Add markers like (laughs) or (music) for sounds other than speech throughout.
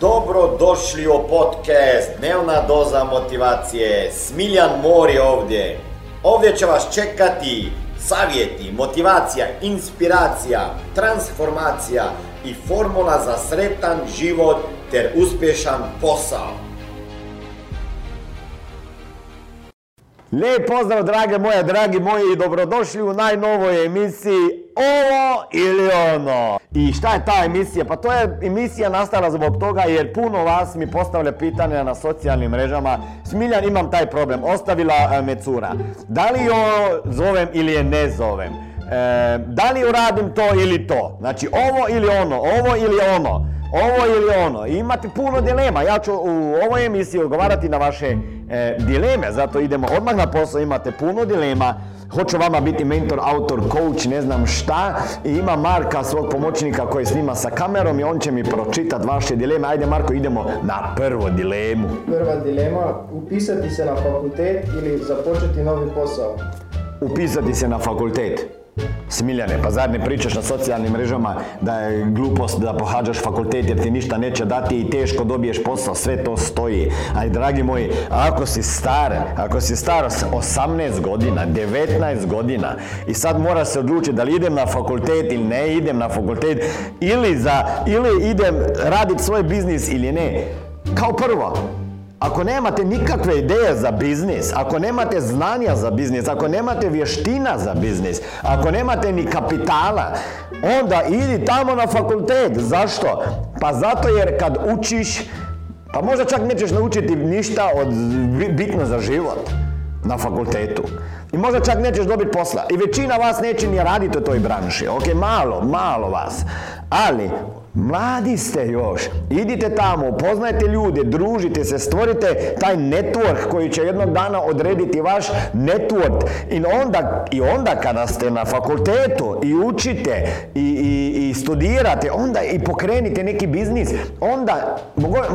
Dobro došli u podcast Dnevna doza motivacije. Smiljan Mor je ovdje. Ovdje će vas čekati savjeti, motivacija, inspiracija, transformacija i formula za sretan život ter uspješan posao. Lijep pozdrav drage moje, dragi moji i dobrodošli u najnovoj emisiji Ovo ili ono. I šta je ta emisija? Pa to je emisija nastala zbog toga jer puno vas mi postavlja pitanja na socijalnim mrežama. Smiljan imam taj problem, ostavila e, me cura. Da li jo zovem ili je ne zovem? E, da li uradim to ili to? Znači ovo ili ono, ovo ili ono, ovo ili ono. Imate puno dilema. Ja ću u ovoj emisiji odgovarati na vaše e, dileme, zato idemo odmah na posao, imate puno dilema. Hoću vama biti mentor, autor, coach, ne znam šta. I ima Marka, svog pomoćnika koji snima sa kamerom i on će mi pročitati vaše dileme. Ajde Marko, idemo na prvu dilemu. Prva dilema, upisati se na fakultet ili započeti novi posao. Upisati se na fakultet. Smiljane, pa zar ne pričaš na socijalnim mrežama da je glupost da pohađaš fakultet jer ti ništa neće dati i teško dobiješ posao, sve to stoji. Ali dragi moji, ako si star, ako si star 18 godina, 19 godina i sad moraš se odlučiti da li idem na fakultet ili ne idem na fakultet ili, za, ili idem raditi svoj biznis ili ne. Kao prvo, ako nemate nikakve ideje za biznis, ako nemate znanja za biznis, ako nemate vještina za biznis, ako nemate ni kapitala, onda idi tamo na fakultet. Zašto? Pa zato jer kad učiš, pa možda čak nećeš naučiti ništa od bitno za život na fakultetu. I možda čak nećeš dobiti posla. I većina vas neće ni raditi u toj branši. Ok, malo, malo vas. Ali Mladi ste još. Idite tamo, upoznajte ljude, družite se, stvorite taj network koji će jednog dana odrediti vaš network. I onda, i onda kada ste na fakultetu i učite i, i, i studirate, onda i pokrenite neki biznis. Onda,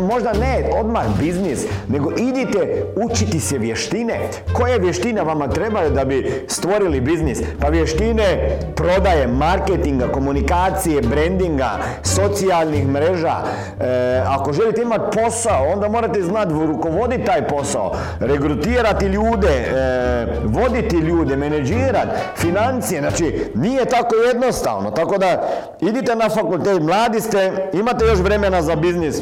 možda ne odmah biznis, nego idite učiti se vještine. Koje vještine vama trebaju da bi stvorili biznis? Pa vještine prodaje, marketinga, komunikacije, brandinga, socijalnih mreža. E, ako želite imati posao, onda morate znati rukovoditi taj posao, regrutirati ljude, e, voditi ljude, menedžirati, financije. Znači, nije tako jednostavno. Tako da, idite na fakultet, mladi ste, imate još vremena za biznis.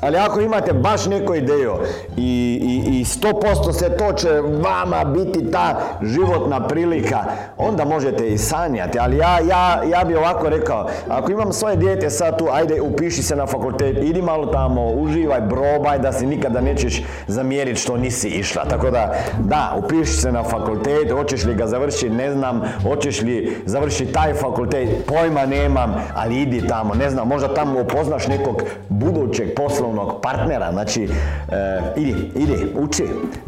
Ali ako imate baš neku ideju i, i, i 100% se to će vama biti ta životna prilika, onda možete i sanjati. Ali ja, ja, ja bi ovako rekao, ako imam svoje dijete sad tu, ajde upiši se na fakultet, idi malo tamo, uživaj, probaj da si nikada nećeš zamjeriti što nisi išla. Tako da, da, upiši se na fakultet, hoćeš li ga završiti, ne znam, hoćeš li završiti taj fakultet, pojma nemam, ali idi tamo, ne znam, možda tamo upoznaš nekog budućeg poslovnog poslovnog partnera. Znači, e, idi, idi, uči,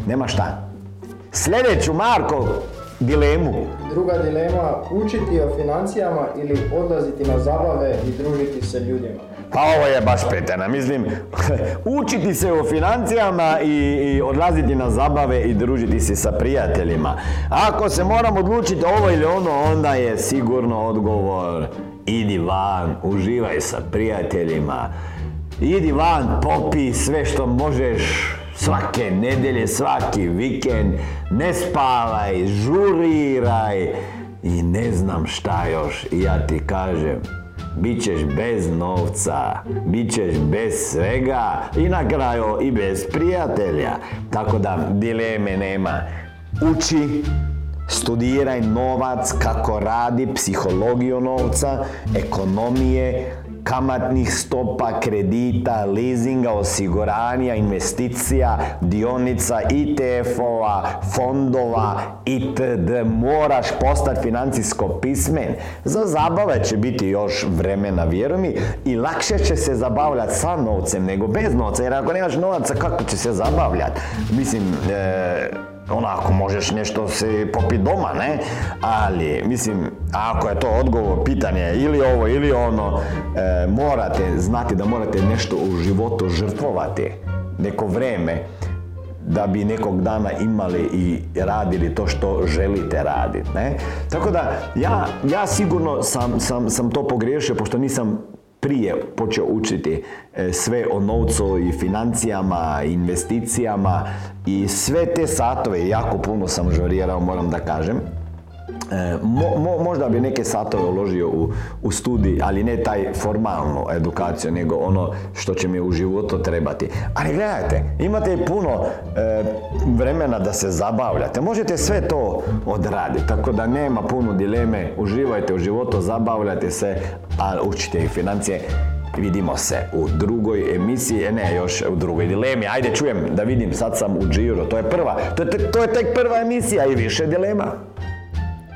nema šta. Sljedeću, Marko, dilemu. Druga dilema, učiti o financijama ili odlaziti na zabave i družiti se ljudima. Pa ovo je baš petena, mislim, (laughs) učiti se o financijama i, i odlaziti na zabave i družiti se sa prijateljima. Ako se moram odlučiti ovo ili ono, onda je sigurno odgovor idi van, uživaj sa prijateljima, Idi van, popi sve što možeš svake nedelje, svaki vikend, ne spavaj, žuriraj i ne znam šta još. I ja ti kažem, bit ćeš bez novca, bit ćeš bez svega i na kraju i bez prijatelja. Tako da dileme nema. Uči, studiraj novac, kako radi, psihologiju novca, ekonomije, kamatnih stopa, kredita, leasinga, osiguranja, investicija, dionica, ITF-ova, fondova itd. Moraš postati financijsko pismen. Za zabave će biti još vremena, vjeruj mi, i lakše će se zabavljati sa novcem nego bez novca, jer ako nemaš novaca, kako će se zabavljati? Mislim, e, onako možeš nešto se popit doma, ne? Ali, mislim, ako je to odgovor, pitanje ili ovo ili ono, e, morate znati da morate nešto u životu žrtvovati, neko vreme, da bi nekog dana imali i radili to što želite raditi. Ne? Tako da ja, ja sigurno sam, sam, sam to pogriješio pošto nisam prije počeo učiti e, sve o novcu i financijama, investicijama i sve te satove, jako puno sam žorirao, moram da kažem. E, možda bi neke satove uložio u, u studij, ali ne taj formalnu edukaciju, nego ono što će mi u životu trebati. Ali gledajte, imate puno e, vremena da se zabavljate. Možete sve to odraditi, tako da nema puno dileme. Uživajte u životu, zabavljate se, a učite i financije. Vidimo se u drugoj emisiji, e, ne još u drugoj dilemi. Ajde čujem da vidim, sad sam u Giro, to je prva, to je, to je tek prva emisija i više dilema.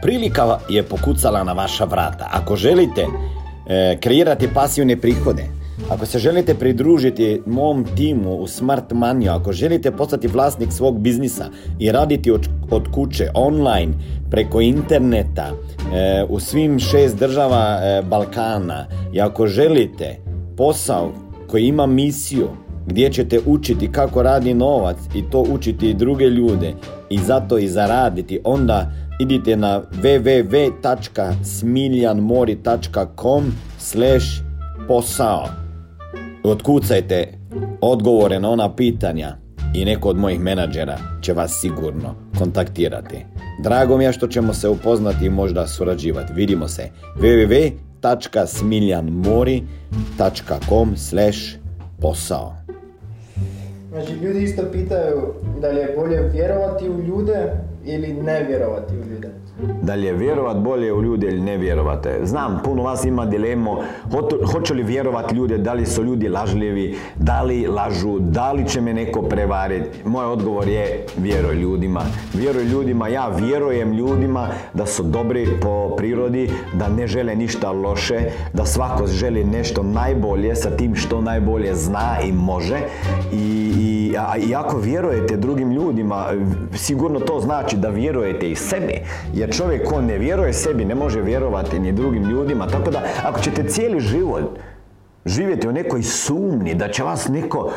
Prilika je pokucala na vaša vrata. Ako želite e, kreirati pasivne prihode, ako se želite pridružiti mom timu u Smart Money, ako želite postati vlasnik svog biznisa i raditi od, od kuće, online, preko interneta, e, u svim šest država e, Balkana i ako želite posao koji ima misiju gdje ćete učiti kako radi novac i to učiti i druge ljude i zato i zaraditi, onda idite na www.smiljanmori.com slash posao. Otkucajte odgovore na ona pitanja i neko od mojih menadžera će vas sigurno kontaktirati. Drago mi je što ćemo se upoznati i možda surađivati. Vidimo se www.smiljanmori.com slash posao. Znači ljudi isto pitaju da li je bolje vjerovati u ljude ili ne vjerovati u ljude? Da li je vjerovat bolje u ljude ili ne vjerovate? Znam, puno vas ima dilemu, hoće li vjerovati ljude, da li su ljudi lažljivi, da li lažu, da li će me neko prevariti. Moj odgovor je vjeruj ljudima. Vjeruj ljudima, ja vjerujem ljudima da su dobri po prirodi, da ne žele ništa loše, da svako želi nešto najbolje sa tim što najbolje zna i može. I, i ako vjerujete drugim ljudima, sigurno to znači da vjerujete i sebi. Jer čovjek ko ne vjeruje sebi ne može vjerovati ni drugim ljudima. Tako da ako ćete cijeli život živjeti u nekoj sumni da će vas neko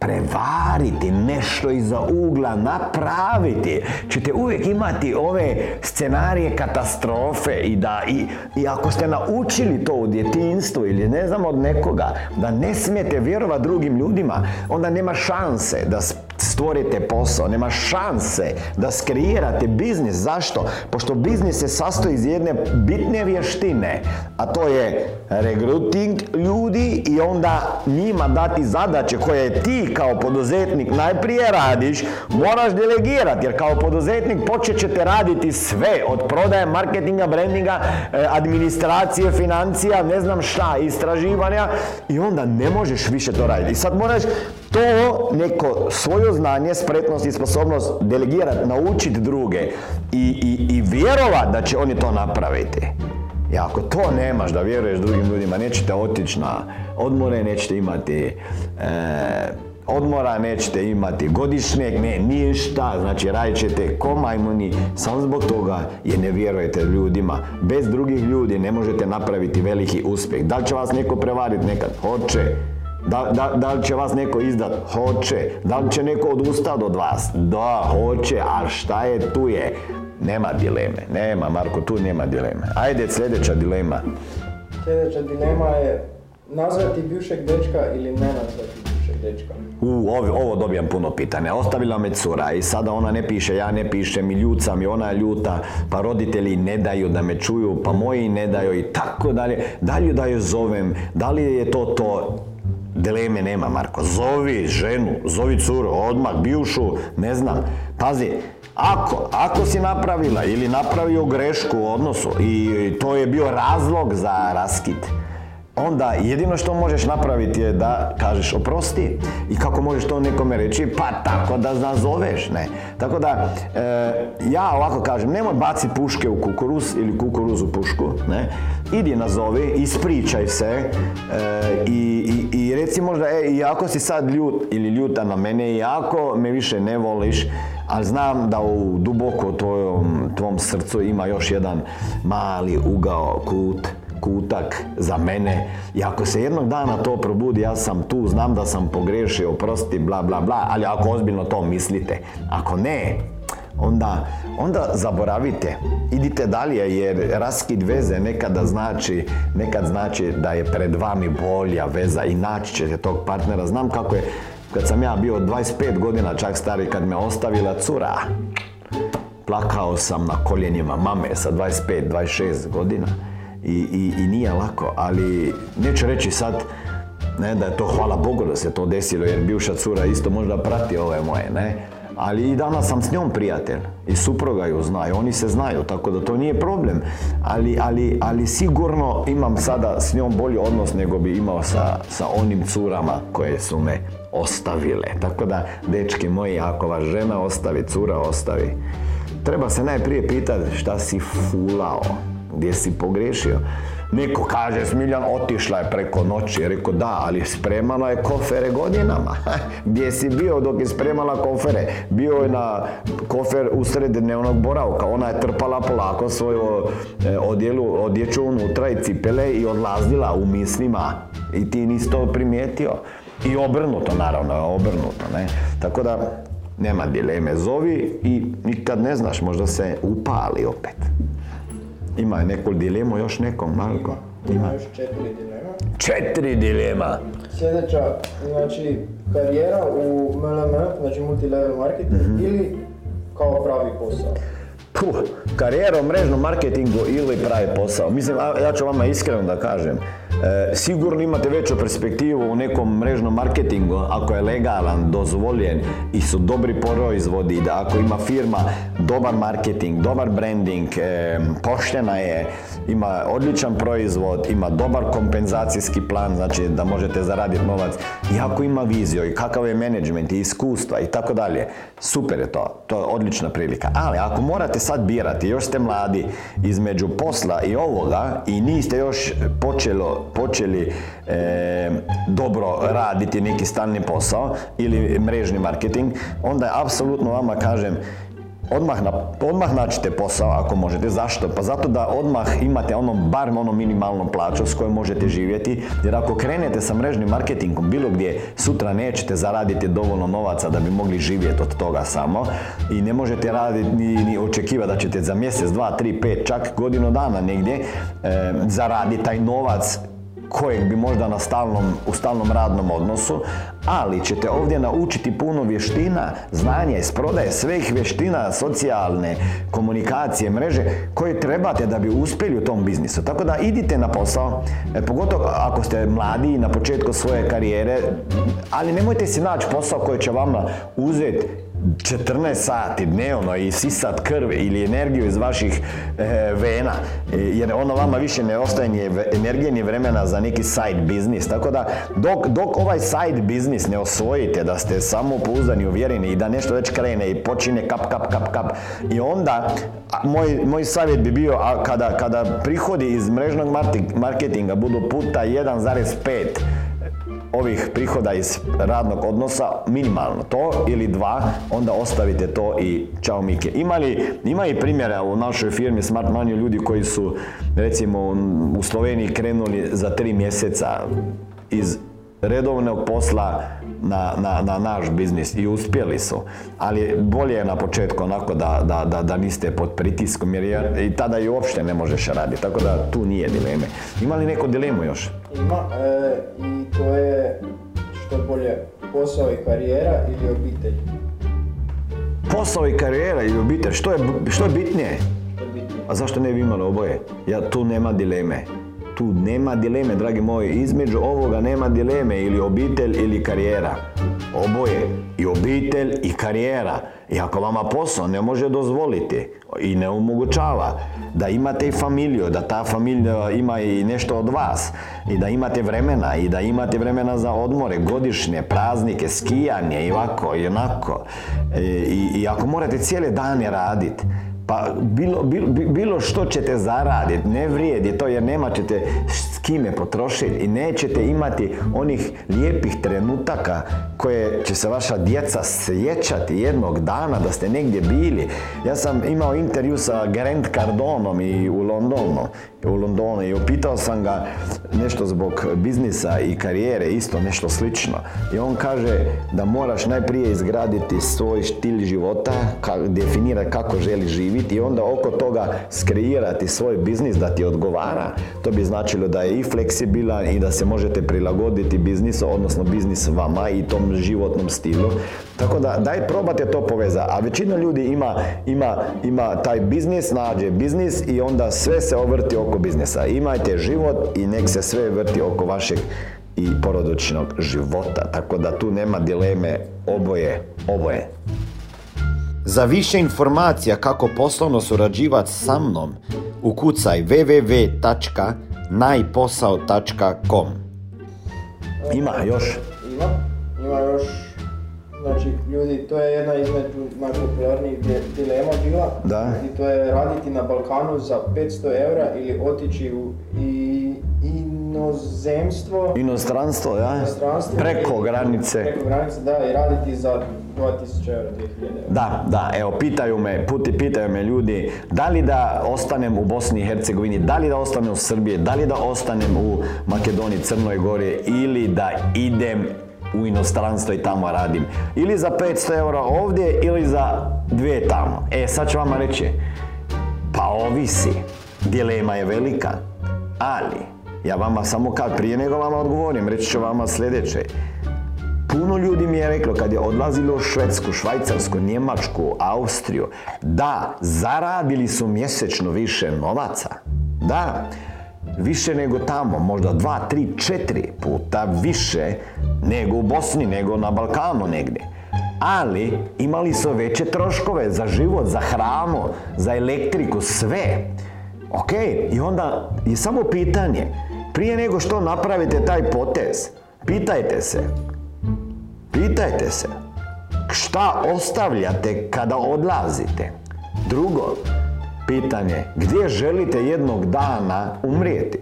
prevariti, nešto iza ugla napraviti, ćete uvijek imati ove scenarije katastrofe i da i, i ako ste naučili to u djetinstvu ili ne znam od nekoga da ne smijete vjerovati drugim ljudima, onda nema šanse da stvorite posao, nema šanse da skrijirate biznis. Zašto? Pošto biznis se sastoji iz jedne bitne vještine, a to je regruting ljudi i onda njima dati zadaće koje ti kao poduzetnik najprije radiš, moraš delegirati, jer kao poduzetnik počet ćete raditi sve, od prodaje, marketinga, brandinga, e, administracije, financija, ne znam šta, istraživanja i onda ne možeš više to raditi. I sad moraš to neko svoje znanje, spretnost i sposobnost delegirati, naučiti druge i, i, i vjerovat da će oni to napraviti. I ako to nemaš da vjeruješ drugim ljudima, nećete otići na odmore, nećete imati e, odmora, nećete imati godišnjeg, ne, ništa, znači radit ćete ko majmuni, samo zbog toga jer ne vjerujete ljudima. Bez drugih ljudi ne možete napraviti veliki uspjeh. Da li će vas neko prevariti nekad? Hoće. Da, da, da li će vas neko izdat? Hoće. Da li će neko odustati od vas? Da, hoće. A šta je tu je? Nema dileme. Nema, Marko, tu nema dileme. Ajde, sljedeća dilema. Sljedeća dilema je nazvati bivšeg dečka ili ne nazvati dečka. U, ovo, ovo dobijam puno pitanja. Ostavila me cura i sada ona ne piše, ja ne pišem i ljuca mi, ona je ljuta, pa roditelji ne daju da me čuju, pa moji ne daju i tako dalje. Dalje da je zovem, da li je to to, Dileme nema, Marko. Zovi ženu, zovi curu, odmah, bivšu, ne znam. Pazi, ako, ako si napravila ili napravio grešku u odnosu i to je bio razlog za raskid, onda jedino što možeš napraviti je da kažeš oprosti i kako možeš to nekome reći pa tako da nazoveš ne. Tako da e, ja ovako kažem nemoj baci puške u kukuruz ili kukuruz u pušku ne. Idi nazovi ispričaj se e, i, i, i reci možda e, i ako si sad ljut ili ljuta na mene i ako me više ne voliš ali znam da u duboko tvojom, tvom srcu ima još jedan mali ugao kut kutak za mene i ako se jednog dana to probudi, ja sam tu, znam da sam pogriješio, oprosti, bla, bla, bla, ali ako ozbiljno to mislite, ako ne, onda, onda zaboravite. Idite dalje jer raskid veze nekada znači, nekad znači da je pred vami bolja veza i naći ćete tog partnera. Znam kako je, kad sam ja bio 25 godina čak stari, kad me ostavila cura, plakao sam na koljenima mame sa 25, 26 godina i, i, i nije lako, ali neću reći sad ne, da je to hvala Bogu da se to desilo jer bivša cura isto možda prati ove moje, ne, ali i danas sam s njom prijatelj i supruga ju zna i oni se znaju, tako da to nije problem. Ali, ali, ali sigurno imam sada s njom bolji odnos nego bi imao sa, sa onim curama koje su me ostavile. Tako da, dečki moji, ako vas žena ostavi, cura ostavi, treba se najprije pitati šta si fulao, gdje si pogriješio. Neko kaže, Smiljan otišla je preko noći. Rekao, da, ali spremala je kofere godinama. (laughs) Gdje si bio dok je spremala kofere? Bio je na kofer usred dnevnog boravka. Ona je trpala polako svoju e, odjelu, odjeću unutra i cipele i odlazila u mislima. I ti nisi to primijetio. I obrnuto, naravno, obrnuto, ne? Tako da, nema dileme. Zovi i nikad ne znaš, možda se upali opet. Ima neku dilemu još nekom, Marko? Ima još četiri dilema. Četiri dilema. Sljedeća, znači, karijera u MLM, znači multilevel marketing, Mhm. ili kao pravi posao. Puh, karijera u mrežnom marketingu ili pravi posao. Mislim, ja ću vama iskreno da kažem, e, sigurno imate veću perspektivu u nekom mrežnom marketingu ako je legalan, dozvoljen i su dobri proizvodi, da ako ima firma dobar marketing, dobar branding, e, poštena je, ima odličan proizvod, ima dobar kompenzacijski plan, znači da možete zaraditi novac i ako ima viziju i kakav je menadžment i iskustva i tako dalje, super je to, to je odlična prilika. Ali ako morate sad birati, još ste mladi, između posla i ovoga i niste još počelo, počeli e, dobro raditi neki stalni posao ili mrežni marketing, onda je apsolutno vama kažem, Odmah, na, odmah posao ako možete. Zašto? Pa zato da odmah imate ono, bar ono minimalnu plaću s kojom možete živjeti. Jer ako krenete sa mrežnim marketingom bilo gdje, sutra nećete zaraditi dovoljno novaca da bi mogli živjeti od toga samo. I ne možete raditi ni, ni očekivati da ćete za mjesec, dva, tri, pet, čak godinu dana negdje e, zaraditi taj novac kojeg bi možda na stalnom, u stalnom radnom odnosu, ali ćete ovdje naučiti puno vještina, znanja iz prodaje, svih vještina socijalne, komunikacije, mreže koje trebate da bi uspjeli u tom biznisu. Tako da idite na posao, e, pogotovo ako ste mladi na početku svoje karijere, ali nemojte si naći posao koji će vama uzeti 14 sati dnevno i sisat krv ili energiju iz vaših e, vena, E, jer ono vama više ne ostaje ni energije ni vremena za neki side biznis. Tako da dok, dok ovaj side biznis ne osvojite, da ste samopouzdani, uvjereni i da nešto već krene i počine kap, kap, kap, kap i onda moj, moj savjet bi bio a, kada, kada prihodi iz mrežnog marketinga budu puta 1,5 ovih prihoda iz radnog odnosa minimalno to ili dva, onda ostavite to i čao Mike. Ima li, ima i primjera u našoj firmi Smart Money ljudi koji su recimo u Sloveniji krenuli za tri mjeseca iz redovnog posla na, na, na naš biznis i uspjeli su. Ali bolje je na početku onako da, da, da, da niste pod pritiskom jer je- i tada i uopšte ne možeš raditi. Tako da tu nije dileme. Ima li neko dilemu još? Ima, e, i to je što bolje posao i karijera ili obitelj. Posao i karijera i obitelj, što je, što je bitnije? Što je bitnije. A zašto ne bi imali oboje? Ja, tu nema dileme. Tu nema dileme, dragi moji. Između ovoga nema dileme ili obitelj ili karijera. Oboje. I obitelj i karijera. I ako vama posao ne može dozvoliti i ne omogućava da imate i familiju, da ta familija ima i nešto od vas i da imate vremena i da imate vremena za odmore, godišnje, praznike, skijanje i ovako i onako. E, I, i ako morate cijele dane raditi, Pa bilo, bilo, bilo što ćete zaraditi, ne vrijedi to jer nema ćete s kime potrošiti i nećete imati onih lijepih trenutaka koje će se vaša djeca sjećati jednog dana da ste negdje bili. Ja sam imao intervju sa Grant Cardonom i u Londonu, u Londonu i upitao sam ga nešto zbog biznisa i karijere, isto nešto slično. I on kaže da moraš najprije izgraditi svoj stil života, definirati kako želi živjeti i onda oko toga skreirati svoj biznis da ti odgovara. To bi značilo da je i fleksibilan i da se možete prilagoditi biznisu, odnosno biznis vama i tom životnom stilu. Tako da daj probate to poveza. A većina ljudi ima, ima, ima taj biznis, nađe biznis i onda sve se ovrti oko biznisa. Imajte život i nek se sve vrti oko vašeg i porodičnog života. Tako da tu nema dileme, oboje, oboje. Za više informacija kako poslovno surađivati sa mnom, ukucaj www.najposao.com Ima još? Ima, ima još Znači, ljudi, to je jedna između najpopularnijih dilema bila. Da. I to je raditi na Balkanu za 500 eura ili otići u i, inozemstvo. Inostranstvo, ja? Inostranstvo. Preko granice. Preko granice, da, i raditi za 2000 eura, 2000 eura. Da, da, evo, pitaju me, puti, pitaju me ljudi, da li da ostanem u Bosni i Hercegovini, da li da ostanem u Srbiji, da li da ostanem u Makedoniji, Crnoj Gori ili da idem u inostranstvo i tamo radim. Ili za 500 eura ovdje ili za dvije tamo. E, sad ću vama reći, pa ovisi. Dilema je velika, ali ja vama samo kad prije nego vama odgovorim, reći ću vama sljedeće. Puno ljudi mi je reklo kad je odlazilo u Švedsku, Švajcarsku, Njemačku, Austriju, da, zaradili su mjesečno više novaca. Da, više nego tamo, možda dva, tri, četiri puta više nego u Bosni, nego na Balkanu negdje. Ali imali su veće troškove za život, za hranu, za elektriku, sve. Ok, i onda je samo pitanje, prije nego što napravite taj potez, pitajte se, pitajte se, šta ostavljate kada odlazite? Drugo, pitanje, gdje želite jednog dana umrijeti?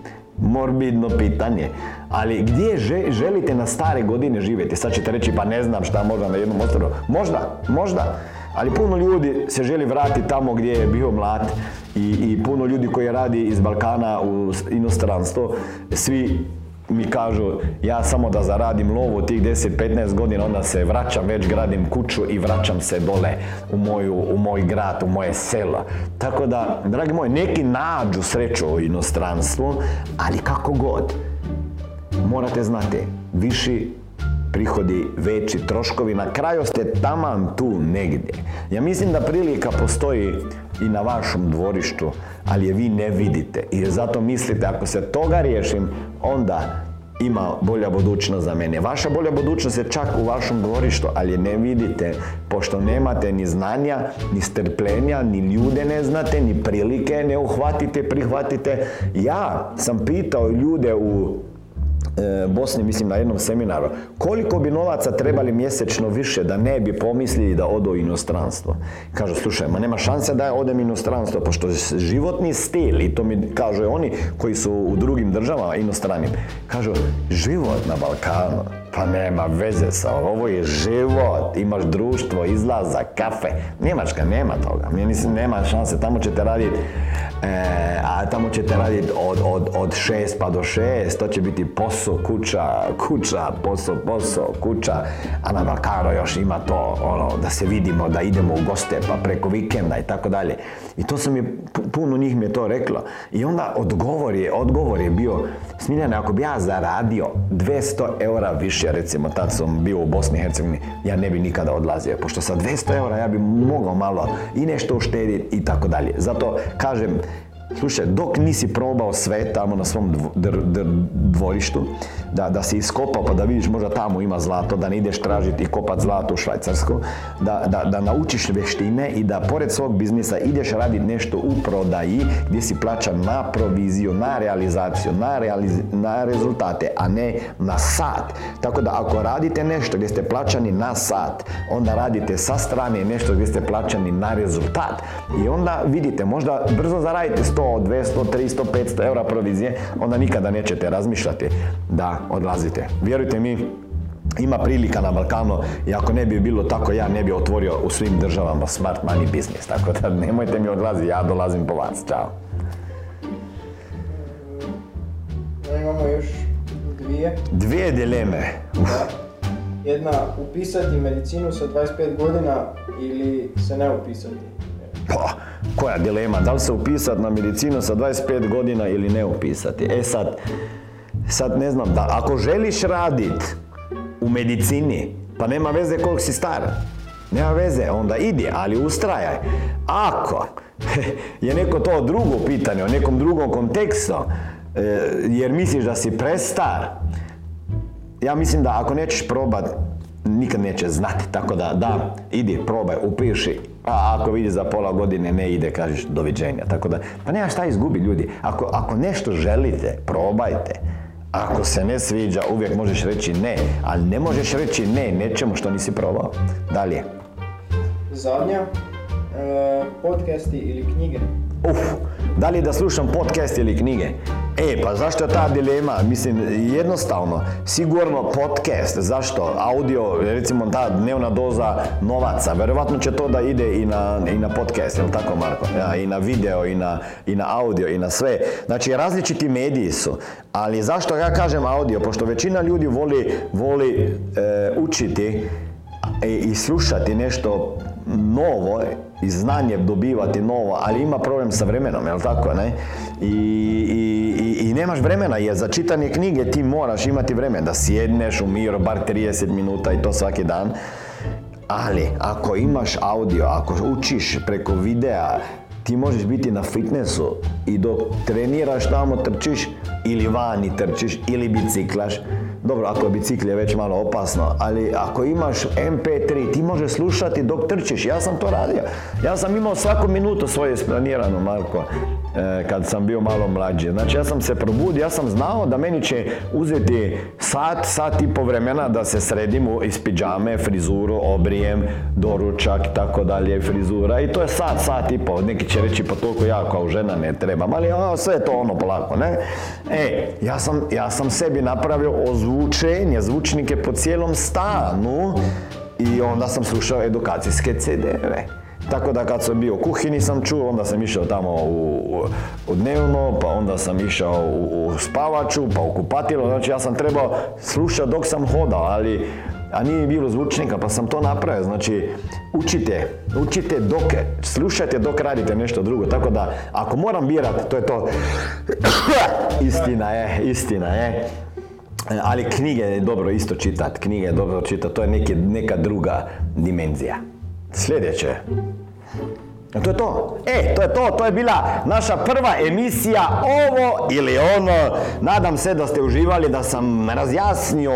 (laughs) Morbidno pitanje. Ali gdje želite na stare godine živjeti? Sad ćete reći pa ne znam šta možda na jednom ostrovu. Možda, možda. Ali puno ljudi se želi vratiti tamo gdje je bio mlad i, i puno ljudi koji radi iz Balkana u inostranstvo, svi mi kažu ja samo da zaradim lovu tih 10-15 godina, onda se vraćam, već gradim kuću i vraćam se dole u, moju, u moj grad, u moje selo. Tako da, dragi moji, neki nađu sreću u inostranstvu, ali kako god, morate znati, viši prihodi, veći troškovi, na kraju ste taman tu negdje. Ja mislim da prilika postoji i na vašem dvorištu, ali je vi ne vidite. I zato mislite, ako se toga riješim, onda ima bolja budućnost za mene. Vaša bolja budućnost je čak u vašem dvorištu, ali ne vidite, pošto nemate ni znanja, ni strpljenja, ni ljude ne znate, ni prilike ne uhvatite, prihvatite. Ja sam pitao ljude u Bosni, mislim na jednom seminaru, koliko bi novaca trebali mjesečno više da ne bi pomislili da odu u inostranstvo. Kažu, slušaj, ma nema šanse da odem inostranstvo, pošto životni stil, i to mi kažu oni koji su u drugim državama inostranim, kažu, život na Balkanu, pa nema veze sa ovo je život, imaš društvo, izlaza, kafe. Njemačka nema toga, mislim nema šanse, tamo ćete raditi e, a tamo ćete raditi od, od, od šest pa do šest, to će biti posao, kuća, kuća, posao, posao, kuća, a na Balkano još ima to, ono, da se vidimo, da idemo u goste, pa preko vikenda i tako dalje. I to sam je, puno njih mi je to reklo. I onda odgovor je, odgovor je bio, Smiljane, ako bi ja zaradio 200 eura više, recimo, tad sam bio u Bosni i Hercegovini, ja ne bi nikada odlazio, pošto sa 200 eura ja bi mogao malo i nešto uštediti i tako dalje. Zato kažem, Slušaj, dok nisi probao sve tamo na svom dvorištu, da, da si iskopao pa da vidiš možda tamo ima zlato, da ne ideš tražiti i kopat zlato u Švajcarsku, da, da, da naučiš vještine i da pored svog biznisa ideš raditi nešto u prodaji gdje si plaćan na proviziju, na realizaciju, na, realiz- na rezultate, a ne na sat. Tako da ako radite nešto gdje ste plaćani na sat, onda radite sa strane nešto gdje ste plaćani na rezultat. I onda vidite, možda brzo zaradite 100, 200, 300, 500 eura provizije, onda nikada nećete razmišljati da odlazite. Vjerujte mi, ima prilika na Balkanu i ako ne bi bilo tako, ja ne bi otvorio u svim državama smart money business. Tako da nemojte mi odlaziti, ja dolazim po vas. Ćao. Da imamo još dvije. Dvije dileme. Da. Jedna, upisati medicinu sa 25 godina ili se ne upisati. Pa, koja dilema, da li se upisati na medicinu sa 25 godina ili ne upisati? E sad, sad ne znam, da ako želiš radit u medicini, pa nema veze koliko si star, nema veze, onda idi, ali ustrajaj. Ako (laughs) je neko to drugo pitanje, o nekom drugom kontekstu, e, jer misliš da si prestar, ja mislim da ako nećeš probat, nikad nećeš znati, tako da da, idi, probaj, upiši, a ako vidiš za pola godine ne ide, kažeš doviđenja, tako da, pa nema šta izgubi ljudi, ako, ako nešto želite, probajte, ako se ne sviđa, uvijek možeš reći ne, ali ne možeš reći ne nečemu što nisi probao. Dalje. Zadnja, e, podcasti ili knjige. Uf, da li da slušam podcast ili knjige? E, pa zašto je ta dilema? Mislim, jednostavno, sigurno podcast, zašto? Audio, recimo ta dnevna doza novaca, verovatno će to da ide i na, i na podcast, jel tako Marko? Ja, I na video, i na, i na audio, i na sve. Znači, različiti mediji su. Ali zašto ja kažem audio? Pošto većina ljudi voli, voli e, učiti i, i slušati nešto novo i znanje dobivati novo, ali ima problem sa vremenom, jel tako, ne? I, i, i, nemaš vremena, jer za čitanje knjige ti moraš imati vremena da sjedneš u miru bar 30 minuta i to svaki dan. Ali, ako imaš audio, ako učiš preko videa, ti možeš biti na fitnessu i dok treniraš tamo trčiš ili vani trčiš ili biciklaš. Dobro, ako je bicikl je već malo opasno, ali ako imaš MP3 ti možeš slušati dok trčiš. Ja sam to radio. Ja sam imao svaku minutu svoje isplanirano, Marko, e, kad sam bio malo mlađi. Znači ja sam se probudio, ja sam znao da meni će uzeti sat, sat i po vremena da se sredim iz pidžame, frizuru, obrijem, doručak, tako dalje, frizura. I to je sat, sat i po. Neki će reći pa toliko ja kao žena ne trebam, ali a, sve je to ono polako, ne? E, ja sam, ja sam sebi napravio ozvučenje, zvučnike po cijelom stanu i onda sam slušao edukacijske CD-eve. Tako da kad sam bio u kuhinji sam čuo, onda sam išao tamo u, u- u dnevno, pa onda sam išao u, u spavaču, pa u kupatilo, znači ja sam trebao slušati dok sam hodao, ali a nije bilo zvučnika, pa sam to napravio. Znači, učite, učite dok, slušajte dok radite nešto drugo. Tako da, ako moram birat, to je to. (coughs) istina je, istina je. Ali knjige je dobro isto čitat, knjige je dobro čitat, to je neki, neka druga dimenzija. Sljedeće. To je to. E, to je to, to je bila naša prva emisija ovo ili ono. Nadam se da ste uživali, da sam razjasnio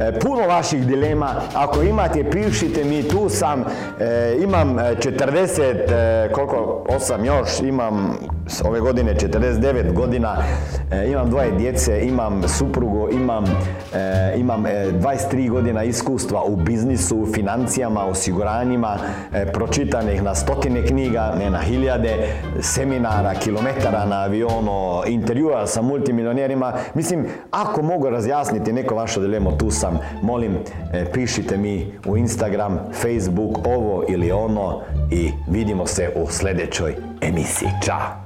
e, puno vaših dilema. Ako imate, pišite mi, tu sam. E, imam e, 40, e, koliko, 8 još, imam ove godine 49 godina, e, imam dvoje djece, imam suprugu, imam, e, imam e, 23 godina iskustva u biznisu, financijama, osiguranjima, e, pročitanih na stotine knjiga, ne na hiljade, seminara, kilometara na avionu, intervjua sa multimilionerima. Mislim, ako mogu razjasniti neko vašu dilemu, tu sam. Molim, e, pišite mi u Instagram, Facebook, ovo ili ono i vidimo se u sljedećoj emisiji. Ćao!